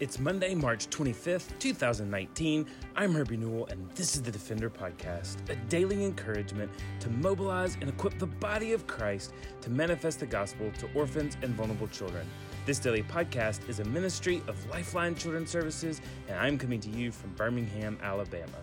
It's Monday, March 25th, 2019. I'm Herbie Newell, and this is the Defender Podcast, a daily encouragement to mobilize and equip the body of Christ to manifest the gospel to orphans and vulnerable children. This daily podcast is a ministry of Lifeline Children's Services, and I'm coming to you from Birmingham, Alabama.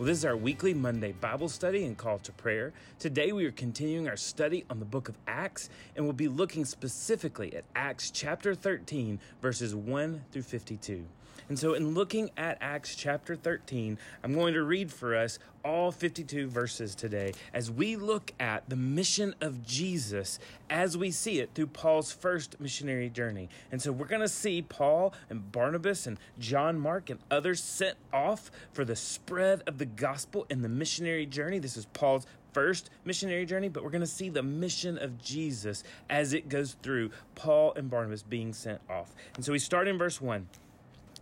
Well, this is our weekly Monday Bible study and call to prayer. Today we are continuing our study on the book of Acts, and we'll be looking specifically at Acts chapter 13, verses 1 through 52. And so, in looking at Acts chapter 13, I'm going to read for us all 52 verses today as we look at the mission of Jesus as we see it through Paul's first missionary journey. And so, we're going to see Paul and Barnabas and John Mark and others sent off for the spread of the gospel and the missionary journey. This is Paul's first missionary journey, but we're going to see the mission of Jesus as it goes through Paul and Barnabas being sent off. And so we start in verse 1.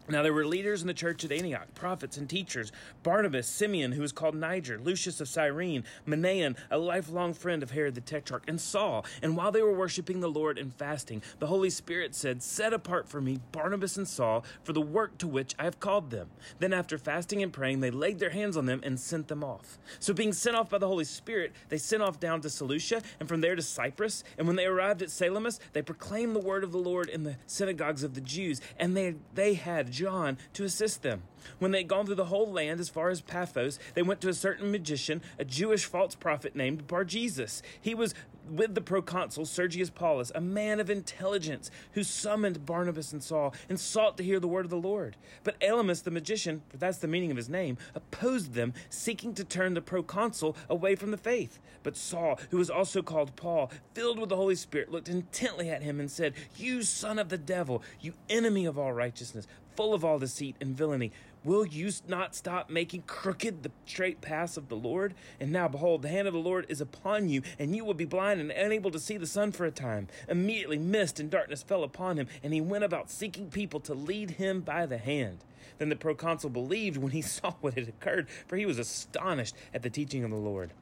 Now there were leaders in the church at Antioch, prophets and teachers Barnabas, Simeon, who was called Niger, Lucius of Cyrene, Manaen, a lifelong friend of Herod the Tetrarch, and Saul. And while they were worshiping the Lord and fasting, the Holy Spirit said, Set apart for me Barnabas and Saul for the work to which I have called them. Then after fasting and praying, they laid their hands on them and sent them off. So being sent off by the Holy Spirit, they sent off down to Seleucia, and from there to Cyprus. And when they arrived at Salamis, they proclaimed the word of the Lord in the synagogues of the Jews, and they, they had John to assist them. When they had gone through the whole land as far as Paphos, they went to a certain magician, a Jewish false prophet named Bar Jesus. He was with the proconsul Sergius Paulus, a man of intelligence, who summoned Barnabas and Saul and sought to hear the word of the Lord. But Elymas the magician, for that's the meaning of his name, opposed them, seeking to turn the proconsul away from the faith. But Saul, who was also called Paul, filled with the Holy Spirit, looked intently at him and said, You son of the devil, you enemy of all righteousness, full of all deceit and villainy. Will you not stop making crooked the straight paths of the Lord? And now, behold, the hand of the Lord is upon you, and you will be blind and unable to see the sun for a time. Immediately, mist and darkness fell upon him, and he went about seeking people to lead him by the hand. Then the proconsul believed when he saw what had occurred, for he was astonished at the teaching of the Lord.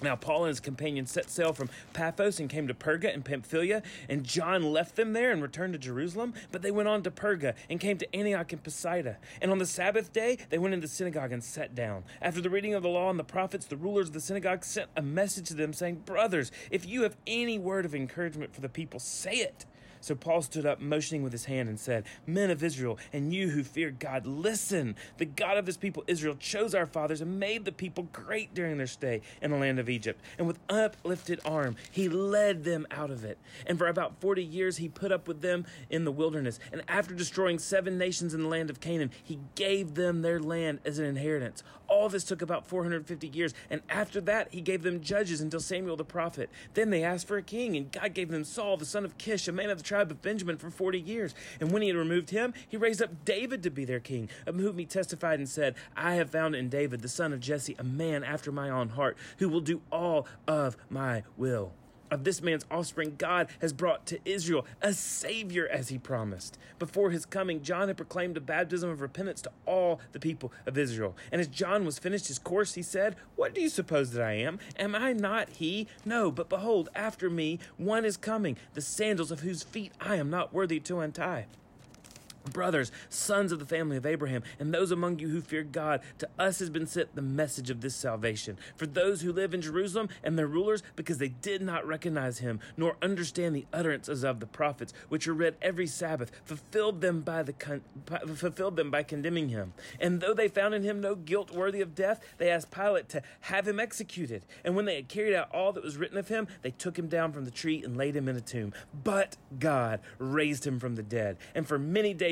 Now, Paul and his companions set sail from Paphos and came to Perga and Pamphylia, and John left them there and returned to Jerusalem. But they went on to Perga and came to Antioch and Pisidia. And on the Sabbath day, they went into the synagogue and sat down. After the reading of the law and the prophets, the rulers of the synagogue sent a message to them, saying, Brothers, if you have any word of encouragement for the people, say it. So Paul stood up, motioning with his hand, and said, Men of Israel, and you who fear God, listen. The God of this people Israel chose our fathers and made the people great during their stay in the land of Egypt. And with uplifted arm, he led them out of it. And for about 40 years, he put up with them in the wilderness. And after destroying seven nations in the land of Canaan, he gave them their land as an inheritance. All this took about 450 years. And after that, he gave them judges until Samuel the prophet. Then they asked for a king, and God gave them Saul, the son of Kish, a man of the tribe of Benjamin for 40 years. And when he had removed him, he raised up David to be their king, of whom he testified and said, I have found in David, the son of Jesse, a man after my own heart, who will do all of my will of this man's offspring, God has brought to Israel a Savior as he promised. Before his coming, John had proclaimed a baptism of repentance to all the people of Israel. And as John was finished his course, he said, What do you suppose that I am? Am I not he? No, but behold, after me one is coming, the sandals of whose feet I am not worthy to untie. Brothers, sons of the family of Abraham, and those among you who fear God, to us has been sent the message of this salvation. For those who live in Jerusalem and their rulers, because they did not recognize him, nor understand the utterances of the prophets, which are read every Sabbath, fulfilled them by the con- fulfilled them by condemning him. And though they found in him no guilt worthy of death, they asked Pilate to have him executed. And when they had carried out all that was written of him, they took him down from the tree and laid him in a tomb. But God raised him from the dead, and for many days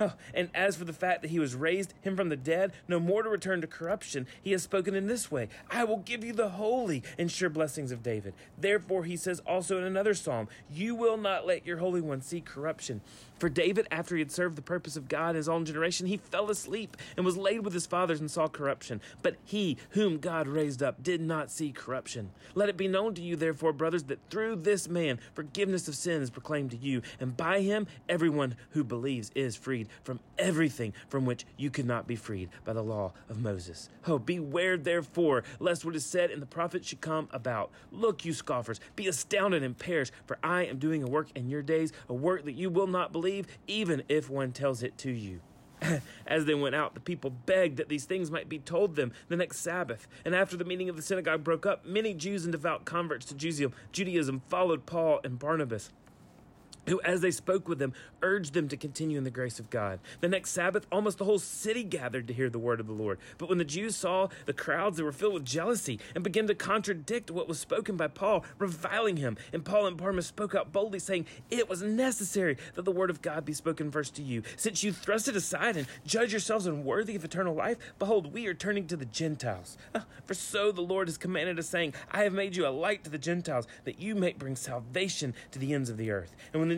Oh, and as for the fact that he was raised him from the dead, no more to return to corruption, he has spoken in this way I will give you the holy and sure blessings of David. Therefore, he says also in another psalm, You will not let your Holy One see corruption. For David, after he had served the purpose of God in his own generation, he fell asleep and was laid with his fathers and saw corruption. But he, whom God raised up, did not see corruption. Let it be known to you, therefore, brothers, that through this man forgiveness of sin is proclaimed to you, and by him everyone who believes is freed from everything from which you could not be freed by the law of Moses. Oh, beware, therefore, lest what is said in the prophets should come about. Look, you scoffers, be astounded and perish, for I am doing a work in your days, a work that you will not believe, even if one tells it to you. As they went out, the people begged that these things might be told them the next Sabbath. And after the meeting of the synagogue broke up, many Jews and devout converts to Judaism followed Paul and Barnabas who, as they spoke with them, urged them to continue in the grace of God. The next Sabbath, almost the whole city gathered to hear the word of the Lord. But when the Jews saw the crowds, they were filled with jealousy and began to contradict what was spoken by Paul, reviling him. And Paul and Barnabas spoke out boldly, saying, It was necessary that the word of God be spoken first to you. Since you thrust it aside and judge yourselves unworthy of eternal life, behold, we are turning to the Gentiles. Ah, for so the Lord has commanded us, saying, I have made you a light to the Gentiles, that you may bring salvation to the ends of the earth. And when the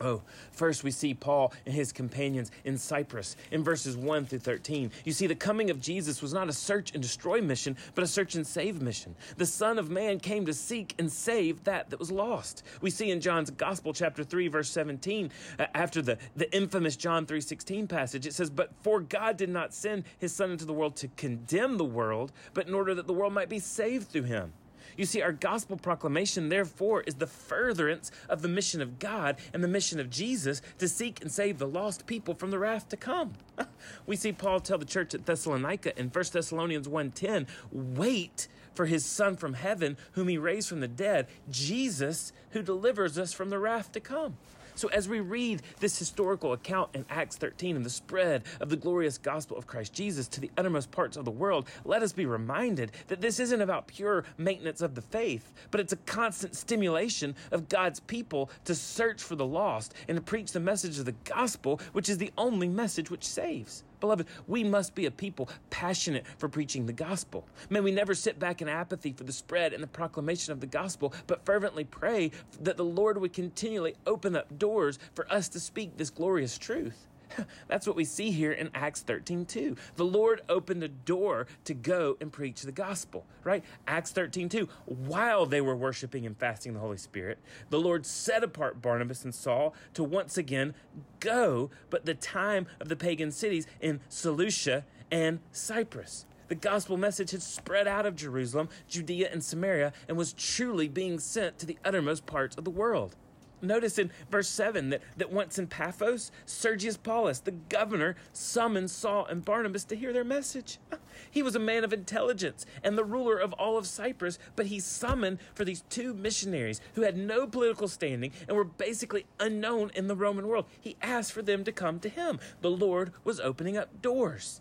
Oh, first we see Paul and his companions in Cyprus in verses 1 through 13. You see, the coming of Jesus was not a search and destroy mission, but a search and save mission. The Son of Man came to seek and save that that was lost. We see in John's Gospel, chapter 3, verse 17, uh, after the, the infamous John 3.16 passage, it says, But for God did not send his Son into the world to condemn the world, but in order that the world might be saved through him. You see, our gospel proclamation, therefore, is the furtherance of the mission of God and the mission of Jesus to seek and save the lost people from the wrath to come. We see Paul tell the church at Thessalonica in 1 Thessalonians 1:10, wait for his son from heaven whom he raised from the dead, Jesus who delivers us from the wrath to come. So, as we read this historical account in Acts 13 and the spread of the glorious gospel of Christ Jesus to the uttermost parts of the world, let us be reminded that this isn't about pure maintenance of the faith, but it's a constant stimulation of God's people to search for the lost and to preach the message of the gospel, which is the only message which saves. Beloved, we must be a people passionate for preaching the gospel. May we never sit back in apathy for the spread and the proclamation of the gospel, but fervently pray that the Lord would continually open up doors for us to speak this glorious truth. That's what we see here in Acts 13 2. The Lord opened a door to go and preach the gospel, right? Acts 13 2. While they were worshiping and fasting the Holy Spirit, the Lord set apart Barnabas and Saul to once again go, but the time of the pagan cities in Seleucia and Cyprus. The gospel message had spread out of Jerusalem, Judea, and Samaria and was truly being sent to the uttermost parts of the world. Notice in verse 7 that, that once in Paphos, Sergius Paulus, the governor, summoned Saul and Barnabas to hear their message. He was a man of intelligence and the ruler of all of Cyprus, but he summoned for these two missionaries who had no political standing and were basically unknown in the Roman world. He asked for them to come to him. The Lord was opening up doors.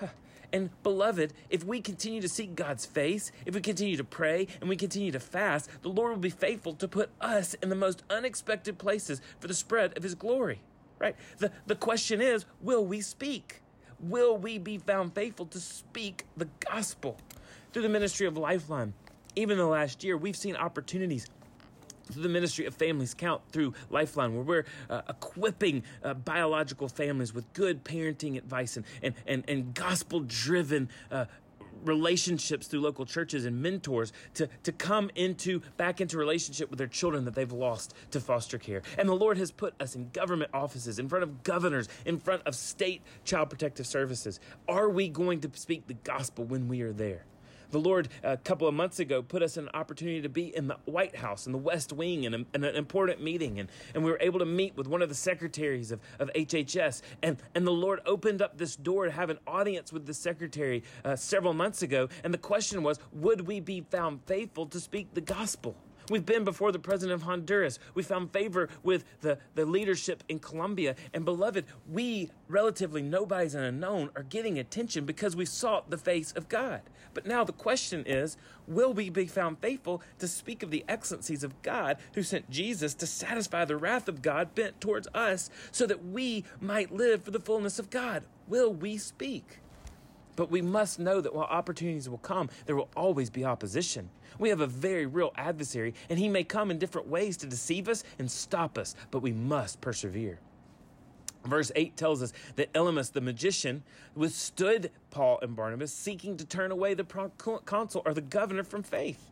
And beloved, if we continue to seek God's face, if we continue to pray and we continue to fast, the Lord will be faithful to put us in the most unexpected places for the spread of his glory. Right? The the question is, will we speak? Will we be found faithful to speak the gospel? Through the ministry of Lifeline, even the last year, we've seen opportunities the ministry of families count through lifeline where we're uh, equipping uh, biological families with good parenting advice and, and, and, and gospel driven uh, relationships through local churches and mentors to, to come into back into relationship with their children that they've lost to foster care. And the Lord has put us in government offices, in front of governors, in front of state child protective services. Are we going to speak the gospel when we are there? The Lord, a couple of months ago, put us an opportunity to be in the White House, in the West Wing, in, a, in an important meeting. And, and we were able to meet with one of the secretaries of, of HHS. And, and the Lord opened up this door to have an audience with the secretary uh, several months ago. And the question was would we be found faithful to speak the gospel? We've been before the president of Honduras. We found favor with the, the leadership in Colombia. And beloved, we, relatively nobodies and unknown, are getting attention because we sought the face of God. But now the question is will we be found faithful to speak of the excellencies of God who sent Jesus to satisfy the wrath of God bent towards us so that we might live for the fullness of God? Will we speak? But we must know that while opportunities will come, there will always be opposition. We have a very real adversary, and he may come in different ways to deceive us and stop us, but we must persevere. Verse 8 tells us that Elymas the magician withstood Paul and Barnabas, seeking to turn away the consul or the governor from faith.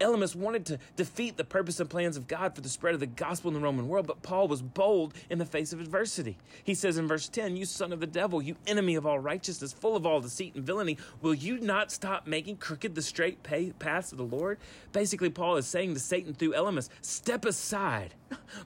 Elymas wanted to defeat the purpose and plans of God for the spread of the gospel in the Roman world, but Paul was bold in the face of adversity. He says in verse 10, You son of the devil, you enemy of all righteousness, full of all deceit and villainy, will you not stop making crooked the straight paths of the Lord? Basically, Paul is saying to Satan through Elymas, Step aside.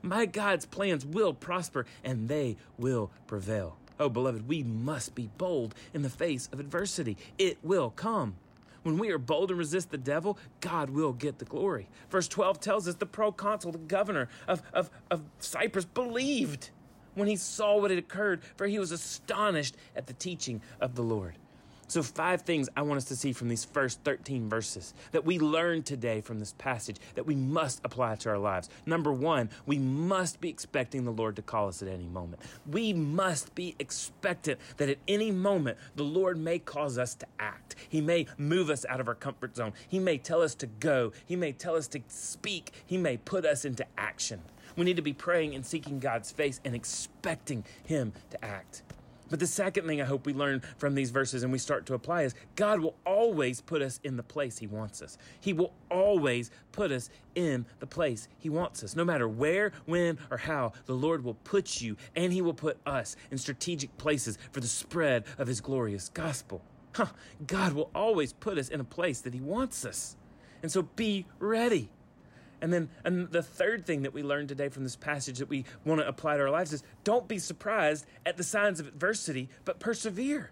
My God's plans will prosper and they will prevail. Oh, beloved, we must be bold in the face of adversity. It will come. When we are bold and resist the devil, God will get the glory. Verse 12 tells us the proconsul, the governor of, of, of Cyprus, believed when he saw what had occurred, for he was astonished at the teaching of the Lord. So, five things I want us to see from these first 13 verses that we learn today from this passage that we must apply to our lives. Number one, we must be expecting the Lord to call us at any moment. We must be expectant that at any moment the Lord may cause us to act. He may move us out of our comfort zone. He may tell us to go. He may tell us to speak. He may put us into action. We need to be praying and seeking God's face and expecting Him to act. But the second thing I hope we learn from these verses and we start to apply is God will always put us in the place He wants us. He will always put us in the place He wants us. No matter where, when, or how, the Lord will put you and He will put us in strategic places for the spread of His glorious gospel. Huh, God will always put us in a place that He wants us. And so be ready. And then and the third thing that we learned today from this passage that we want to apply to our lives is don't be surprised at the signs of adversity, but persevere.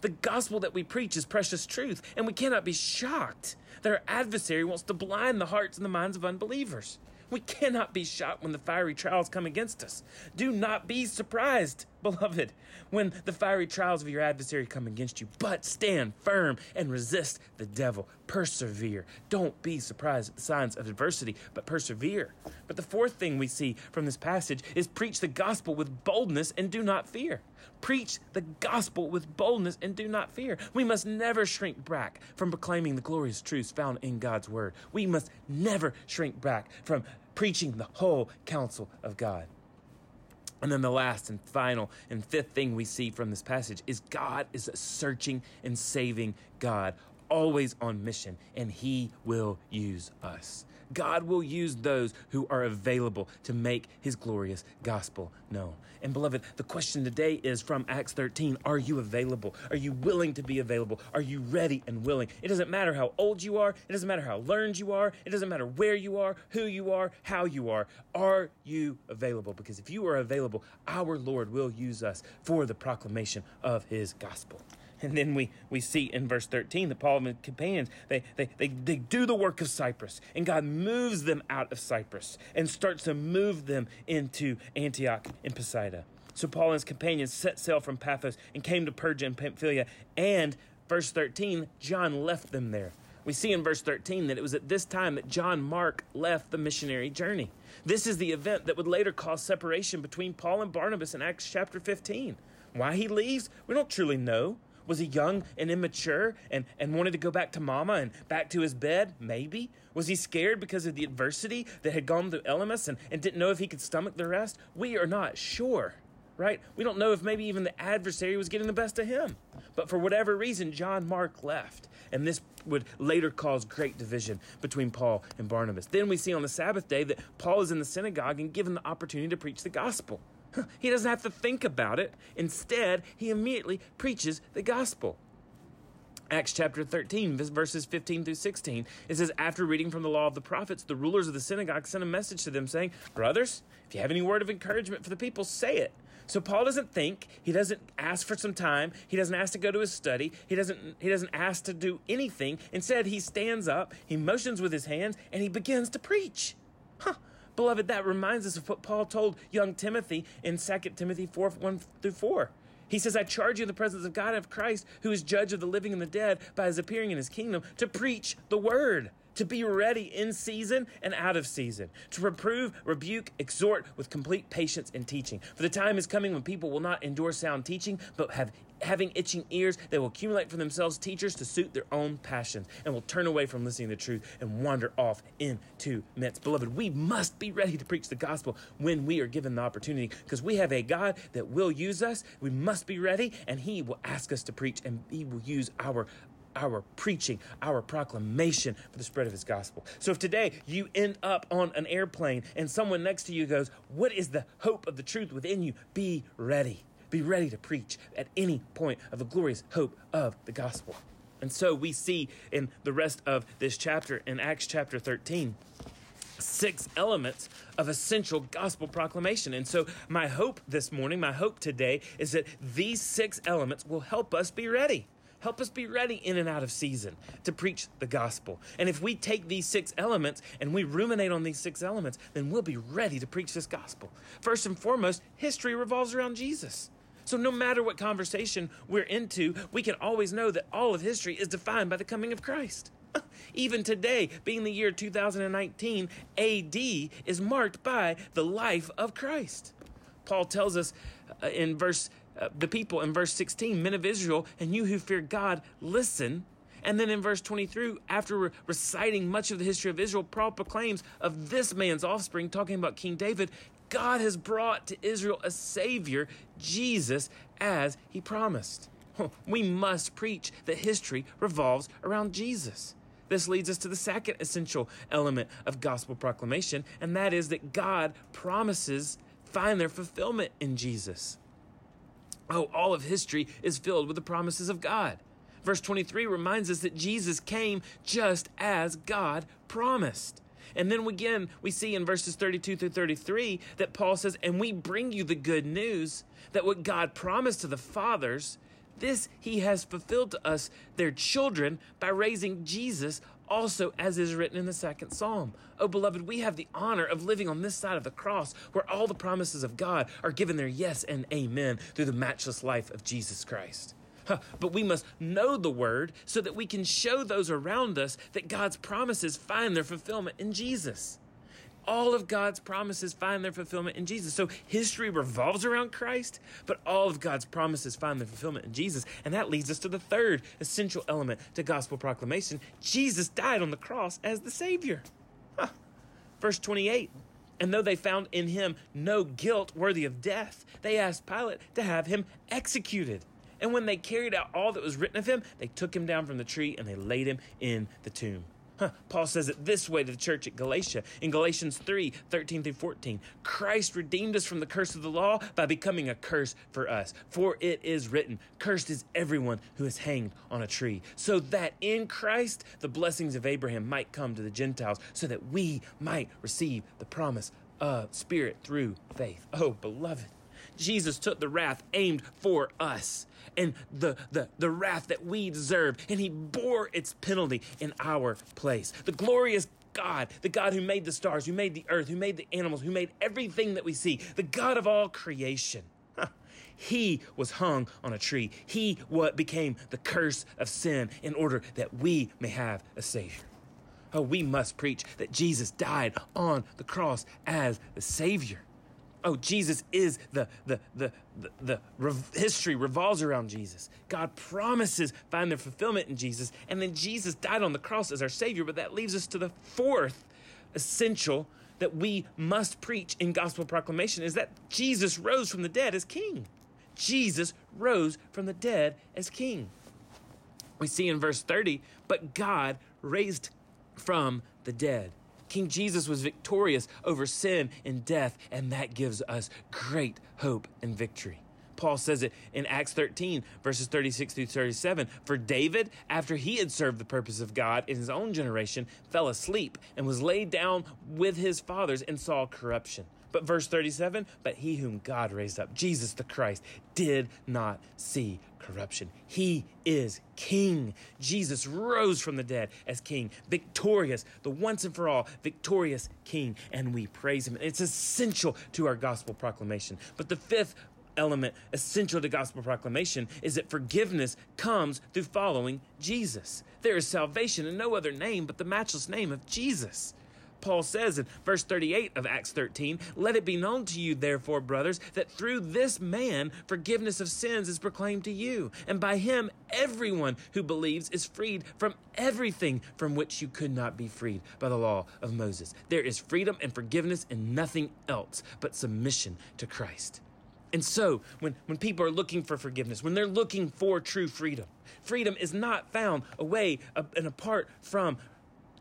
The gospel that we preach is precious truth, and we cannot be shocked that our adversary wants to blind the hearts and the minds of unbelievers. We cannot be shocked when the fiery trials come against us. Do not be surprised, beloved, when the fiery trials of your adversary come against you, but stand firm and resist the devil. Persevere. Don't be surprised at the signs of adversity, but persevere. But the fourth thing we see from this passage is preach the gospel with boldness and do not fear. Preach the gospel with boldness and do not fear. We must never shrink back from proclaiming the glorious truths found in God's word. We must never shrink back from preaching the whole counsel of God. And then the last and final and fifth thing we see from this passage is God is a searching and saving God, always on mission, and He will use us. God will use those who are available to make his glorious gospel known. And beloved, the question today is from Acts 13 Are you available? Are you willing to be available? Are you ready and willing? It doesn't matter how old you are, it doesn't matter how learned you are, it doesn't matter where you are, who you are, how you are. Are you available? Because if you are available, our Lord will use us for the proclamation of his gospel. And then we, we see in verse 13 that Paul and companions, they, they, they, they do the work of Cyprus. And God moves them out of Cyprus and starts to move them into Antioch and Pisidia. So Paul and his companions set sail from Paphos and came to Perga and Pamphylia. And verse 13, John left them there. We see in verse 13 that it was at this time that John Mark left the missionary journey. This is the event that would later cause separation between Paul and Barnabas in Acts chapter 15. Why he leaves, we don't truly know. Was he young and immature and, and wanted to go back to mama and back to his bed? Maybe. Was he scared because of the adversity that had gone through Elymas and, and didn't know if he could stomach the rest? We are not sure, right? We don't know if maybe even the adversary was getting the best of him. But for whatever reason, John Mark left. And this would later cause great division between Paul and Barnabas. Then we see on the Sabbath day that Paul is in the synagogue and given the opportunity to preach the gospel. He doesn't have to think about it. Instead, he immediately preaches the gospel. Acts chapter 13, verses 15 through 16. It says, After reading from the law of the prophets, the rulers of the synagogue sent a message to them saying, Brothers, if you have any word of encouragement for the people, say it. So Paul doesn't think, he doesn't ask for some time, he doesn't ask to go to his study, he doesn't he doesn't ask to do anything. Instead, he stands up, he motions with his hands, and he begins to preach. Huh. Beloved, that reminds us of what Paul told young Timothy in 2 Timothy 4 1 through 4. He says, I charge you in the presence of God and of Christ, who is judge of the living and the dead, by his appearing in his kingdom, to preach the word, to be ready in season and out of season, to reprove, rebuke, exhort with complete patience and teaching. For the time is coming when people will not endure sound teaching, but have having itching ears, they will accumulate for themselves teachers to suit their own passions and will turn away from listening to truth and wander off into myths. Beloved, we must be ready to preach the gospel when we are given the opportunity because we have a God that will use us. We must be ready and He will ask us to preach and He will use our our preaching, our proclamation for the spread of his gospel. So if today you end up on an airplane and someone next to you goes, What is the hope of the truth within you? Be ready. Be ready to preach at any point of the glorious hope of the gospel. And so we see in the rest of this chapter, in Acts chapter 13, six elements of essential gospel proclamation. And so, my hope this morning, my hope today, is that these six elements will help us be ready. Help us be ready in and out of season to preach the gospel. And if we take these six elements and we ruminate on these six elements, then we'll be ready to preach this gospel. First and foremost, history revolves around Jesus. So, no matter what conversation we're into, we can always know that all of history is defined by the coming of Christ. Even today, being the year 2019, AD is marked by the life of Christ. Paul tells us uh, in verse, uh, the people in verse 16, men of Israel, and you who fear God, listen. And then in verse 23, after re- reciting much of the history of Israel, Paul proclaims of this man's offspring, talking about King David, God has brought to Israel a Savior, Jesus, as He promised. We must preach that history revolves around Jesus. This leads us to the second essential element of gospel proclamation, and that is that God promises find their fulfillment in Jesus. Oh, all of history is filled with the promises of God. Verse 23 reminds us that Jesus came just as God promised. And then again, we see in verses 32 through 33 that Paul says, And we bring you the good news that what God promised to the fathers, this he has fulfilled to us, their children, by raising Jesus, also as is written in the second psalm. Oh, beloved, we have the honor of living on this side of the cross where all the promises of God are given their yes and amen through the matchless life of Jesus Christ. But we must know the word so that we can show those around us that God's promises find their fulfillment in Jesus. All of God's promises find their fulfillment in Jesus. So history revolves around Christ, but all of God's promises find their fulfillment in Jesus. And that leads us to the third essential element to gospel proclamation Jesus died on the cross as the Savior. Huh. Verse 28 And though they found in him no guilt worthy of death, they asked Pilate to have him executed. And when they carried out all that was written of him, they took him down from the tree and they laid him in the tomb. Huh. Paul says it this way to the church at Galatia in Galatians 3 13 through 14. Christ redeemed us from the curse of the law by becoming a curse for us. For it is written, Cursed is everyone who is hanged on a tree, so that in Christ the blessings of Abraham might come to the Gentiles, so that we might receive the promise of Spirit through faith. Oh, beloved. Jesus took the wrath aimed for us and the, the, the wrath that we deserve, and he bore its penalty in our place. The glorious God, the God who made the stars, who made the earth, who made the animals, who made everything that we see, the God of all creation. He was hung on a tree. He what became the curse of sin in order that we may have a Savior. Oh, we must preach that Jesus died on the cross as the Savior. Oh, Jesus is the, the, the, the, the history revolves around Jesus. God promises find their fulfillment in Jesus. And then Jesus died on the cross as our Savior. But that leaves us to the fourth essential that we must preach in gospel proclamation is that Jesus rose from the dead as King. Jesus rose from the dead as King. We see in verse 30, but God raised from the dead. King Jesus was victorious over sin and death, and that gives us great hope and victory. Paul says it in Acts 13, verses 36 through 37. For David, after he had served the purpose of God in his own generation, fell asleep and was laid down with his fathers and saw corruption. But verse 37 But he whom God raised up, Jesus the Christ, did not see corruption. He is King. Jesus rose from the dead as King, victorious, the once and for all victorious King, and we praise him. It's essential to our gospel proclamation. But the fifth element essential to gospel proclamation is that forgiveness comes through following Jesus. There is salvation in no other name but the matchless name of Jesus. Paul says in verse 38 of Acts 13, Let it be known to you, therefore, brothers, that through this man forgiveness of sins is proclaimed to you, and by him everyone who believes is freed from everything from which you could not be freed by the law of Moses. There is freedom and forgiveness in nothing else but submission to Christ. And so, when, when people are looking for forgiveness, when they're looking for true freedom, freedom is not found away and apart from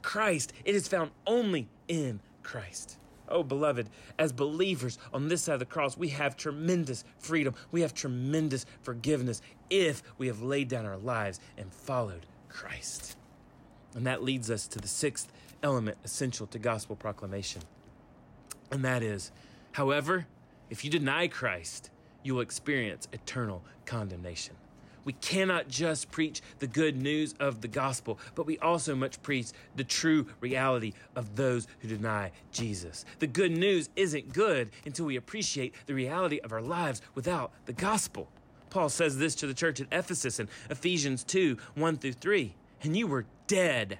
Christ. It is found only in Christ. Oh, beloved, as believers on this side of the cross, we have tremendous freedom. We have tremendous forgiveness if we have laid down our lives and followed Christ. And that leads us to the sixth element essential to gospel proclamation. And that is, however, if you deny Christ, you will experience eternal condemnation. We cannot just preach the good news of the gospel, but we also must preach the true reality of those who deny Jesus. The good news isn't good until we appreciate the reality of our lives without the gospel. Paul says this to the church at Ephesus in Ephesians 2 1 through 3. And you were dead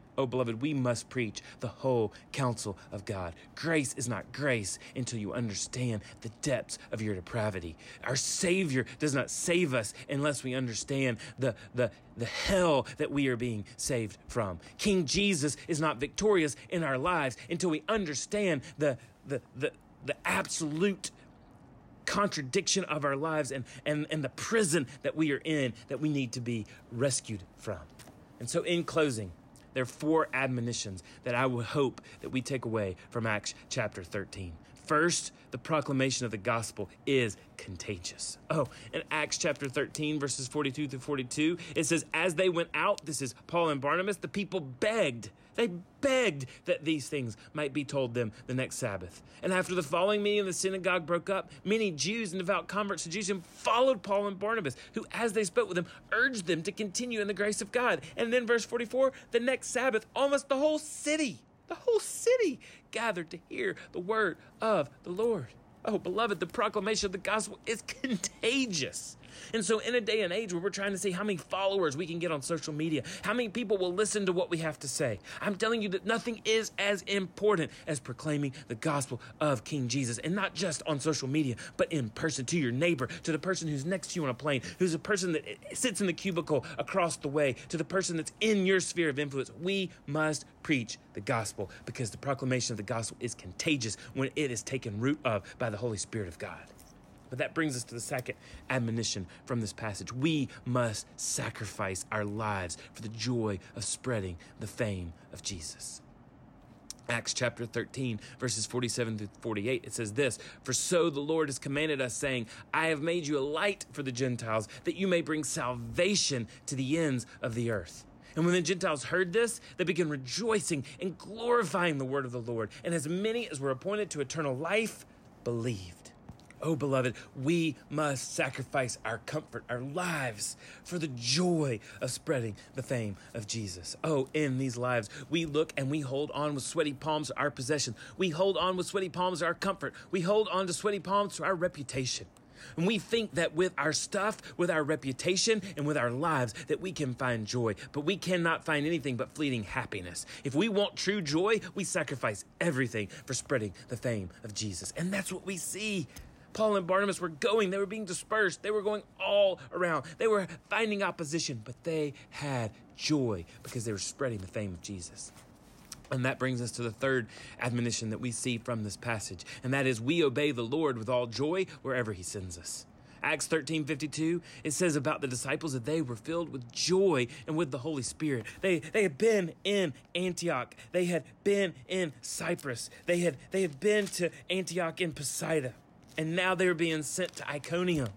Oh, beloved, we must preach the whole counsel of God. Grace is not grace until you understand the depths of your depravity. Our Savior does not save us unless we understand the, the, the hell that we are being saved from. King Jesus is not victorious in our lives until we understand the, the, the, the absolute contradiction of our lives and, and, and the prison that we are in that we need to be rescued from. And so, in closing, there are four admonitions that I would hope that we take away from Acts chapter 13. First, the proclamation of the gospel is contagious. Oh, in Acts chapter 13, verses 42 through 42, it says, As they went out, this is Paul and Barnabas, the people begged they begged that these things might be told them the next Sabbath. And after the following meeting, in the synagogue broke up. Many Jews and devout converts to Judaism followed Paul and Barnabas, who, as they spoke with them, urged them to continue in the grace of God. And then, verse 44, the next Sabbath, almost the whole city, the whole city gathered to hear the word of the Lord. Oh, beloved, the proclamation of the gospel is contagious. And so, in a day and age where we're trying to see how many followers we can get on social media, how many people will listen to what we have to say, I'm telling you that nothing is as important as proclaiming the gospel of King Jesus. And not just on social media, but in person to your neighbor, to the person who's next to you on a plane, who's a person that sits in the cubicle across the way, to the person that's in your sphere of influence. We must preach the gospel because the proclamation of the gospel is contagious when it is taken root of by the Holy Spirit of God. But that brings us to the second admonition from this passage. We must sacrifice our lives for the joy of spreading the fame of Jesus. Acts chapter 13, verses 47 through 48, it says this For so the Lord has commanded us, saying, I have made you a light for the Gentiles, that you may bring salvation to the ends of the earth. And when the Gentiles heard this, they began rejoicing and glorifying the word of the Lord. And as many as were appointed to eternal life believed. Oh, beloved, we must sacrifice our comfort, our lives, for the joy of spreading the fame of Jesus. Oh, in these lives, we look and we hold on with sweaty palms to our possession. We hold on with sweaty palms to our comfort. We hold on to sweaty palms to our reputation. And we think that with our stuff, with our reputation, and with our lives, that we can find joy. But we cannot find anything but fleeting happiness. If we want true joy, we sacrifice everything for spreading the fame of Jesus. And that's what we see Paul and Barnabas were going, they were being dispersed, they were going all around, they were finding opposition, but they had joy because they were spreading the fame of Jesus. And that brings us to the third admonition that we see from this passage, and that is we obey the Lord with all joy wherever he sends us. Acts 13 52, it says about the disciples that they were filled with joy and with the Holy Spirit. They, they had been in Antioch, they had been in Cyprus, they had, they had been to Antioch in Pisidia, and now they're being sent to Iconium.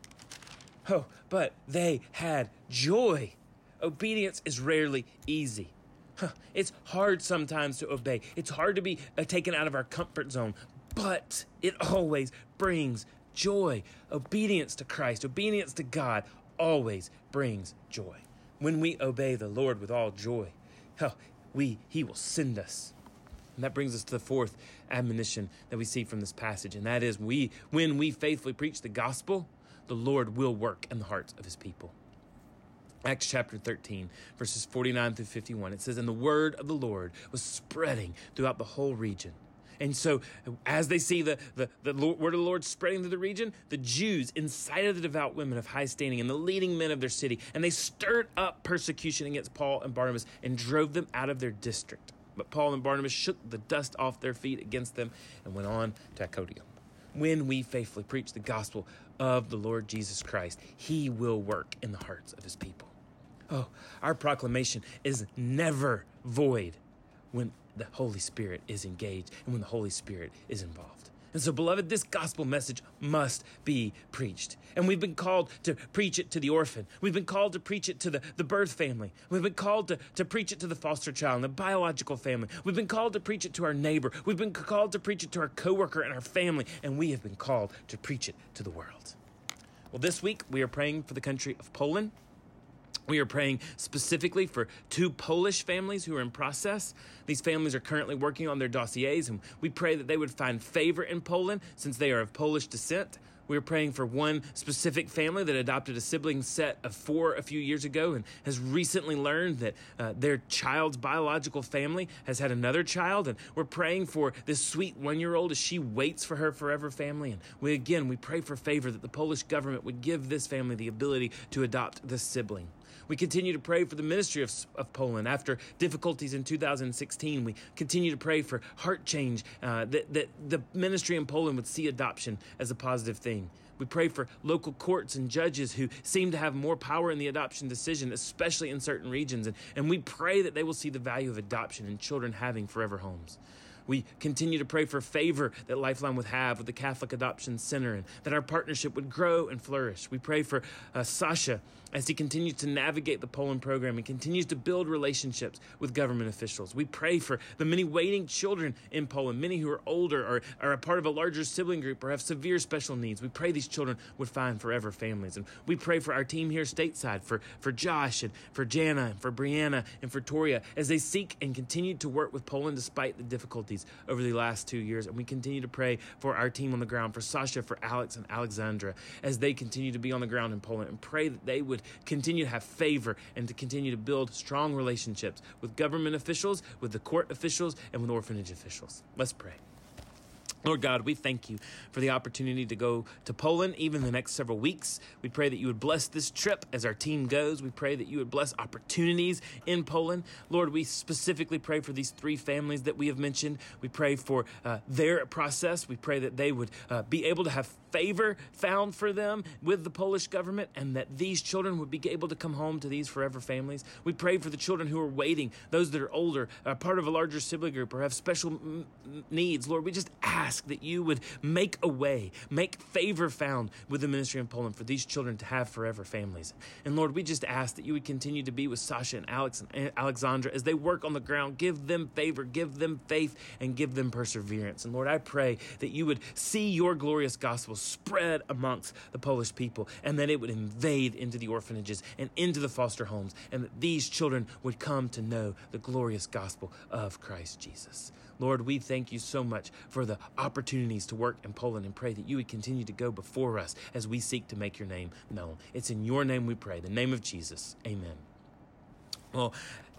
Oh, but they had joy. Obedience is rarely easy. Huh, it's hard sometimes to obey. It's hard to be uh, taken out of our comfort zone, but it always brings joy. Obedience to Christ, obedience to God always brings joy. When we obey the Lord with all joy, oh, we he will send us. And that brings us to the fourth admonition that we see from this passage, and that is we when we faithfully preach the gospel, the Lord will work in the hearts of his people. Acts chapter 13, verses 49 through 51. It says, And the word of the Lord was spreading throughout the whole region. And so, as they see the, the, the word of the Lord spreading through the region, the Jews incited the devout women of high standing and the leading men of their city, and they stirred up persecution against Paul and Barnabas and drove them out of their district. But Paul and Barnabas shook the dust off their feet against them and went on to Iconium. When we faithfully preach the gospel of the Lord Jesus Christ, he will work in the hearts of his people. Oh, our proclamation is never void when the Holy Spirit is engaged and when the Holy Spirit is involved. And so, beloved, this gospel message must be preached. And we've been called to preach it to the orphan. We've been called to preach it to the, the birth family. We've been called to, to preach it to the foster child and the biological family. We've been called to preach it to our neighbor. We've been called to preach it to our coworker and our family. And we have been called to preach it to the world. Well, this week we are praying for the country of Poland. We are praying specifically for two Polish families who are in process. These families are currently working on their dossiers, and we pray that they would find favor in Poland since they are of Polish descent. We are praying for one specific family that adopted a sibling set of four a few years ago and has recently learned that uh, their child's biological family has had another child. And we're praying for this sweet one year old as she waits for her forever family. And we again, we pray for favor that the Polish government would give this family the ability to adopt this sibling. We continue to pray for the ministry of, of Poland after difficulties in 2016. We continue to pray for heart change, uh, that, that the ministry in Poland would see adoption as a positive thing. We pray for local courts and judges who seem to have more power in the adoption decision, especially in certain regions. And, and we pray that they will see the value of adoption and children having forever homes. We continue to pray for favor that Lifeline would have with the Catholic Adoption Center and that our partnership would grow and flourish. We pray for uh, Sasha as he continues to navigate the Poland program and continues to build relationships with government officials. We pray for the many waiting children in Poland, many who are older or are a part of a larger sibling group or have severe special needs. We pray these children would find forever families. And we pray for our team here stateside, for, for Josh and for Jana and for Brianna and for Toria as they seek and continue to work with Poland despite the difficulties over the last two years. And we continue to pray for our team on the ground, for Sasha, for Alex and Alexandra, as they continue to be on the ground in Poland and pray that they would continue to have favor and to continue to build strong relationships with government officials, with the court officials, and with orphanage officials. Let's pray. Lord God, we thank you for the opportunity to go to Poland even the next several weeks. We pray that you would bless this trip as our team goes. We pray that you would bless opportunities in Poland. Lord, we specifically pray for these three families that we have mentioned. We pray for uh, their process. We pray that they would uh, be able to have favor found for them with the Polish government and that these children would be able to come home to these forever families. We pray for the children who are waiting, those that are older, are part of a larger sibling group, or have special needs. Lord, we just ask that you would make a way, make favor found with the ministry in Poland for these children to have forever families. And Lord, we just ask that you would continue to be with Sasha and Alex and Alexandra as they work on the ground. Give them favor, give them faith, and give them perseverance. And Lord, I pray that you would see your glorious gospel spread amongst the Polish people, and that it would invade into the orphanages and into the foster homes, and that these children would come to know the glorious gospel of Christ Jesus. Lord, we thank you so much for the opportunities to work in Poland and pray that you would continue to go before us as we seek to make your name known. It's in your name we pray, the name of Jesus. Amen. Well,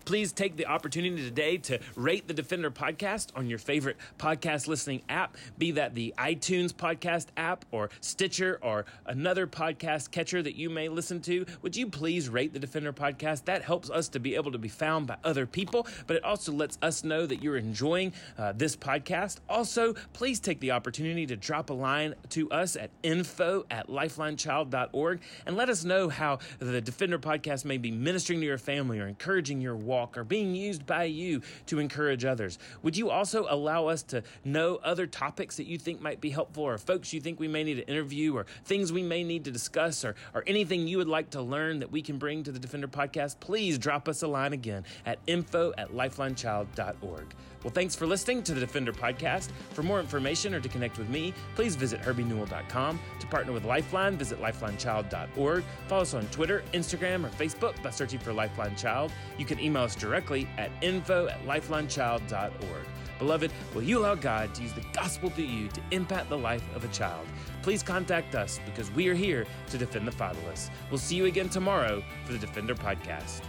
Please take the opportunity today to rate the Defender podcast on your favorite podcast listening app, be that the iTunes podcast app or Stitcher or another podcast catcher that you may listen to. Would you please rate the Defender podcast? That helps us to be able to be found by other people, but it also lets us know that you're enjoying uh, this podcast. Also, please take the opportunity to drop a line to us at info at lifelinechild.org and let us know how the Defender podcast may be ministering to your family or encouraging your walk or being used by you to encourage others. Would you also allow us to know other topics that you think might be helpful or folks you think we may need to interview or things we may need to discuss or, or anything you would like to learn that we can bring to the Defender podcast? Please drop us a line again at info at lifelinechild.org. Well, thanks for listening to the Defender podcast. For more information or to connect with me, please visit herbienewell.com. To partner with Lifeline, visit lifelinechild.org. Follow us on Twitter, Instagram, or Facebook by searching for Lifeline Child. You can email us directly at info at lifelinechild.org. Beloved, will you allow God to use the gospel through you to impact the life of a child? Please contact us because we are here to defend the fatherless. We'll see you again tomorrow for the Defender Podcast.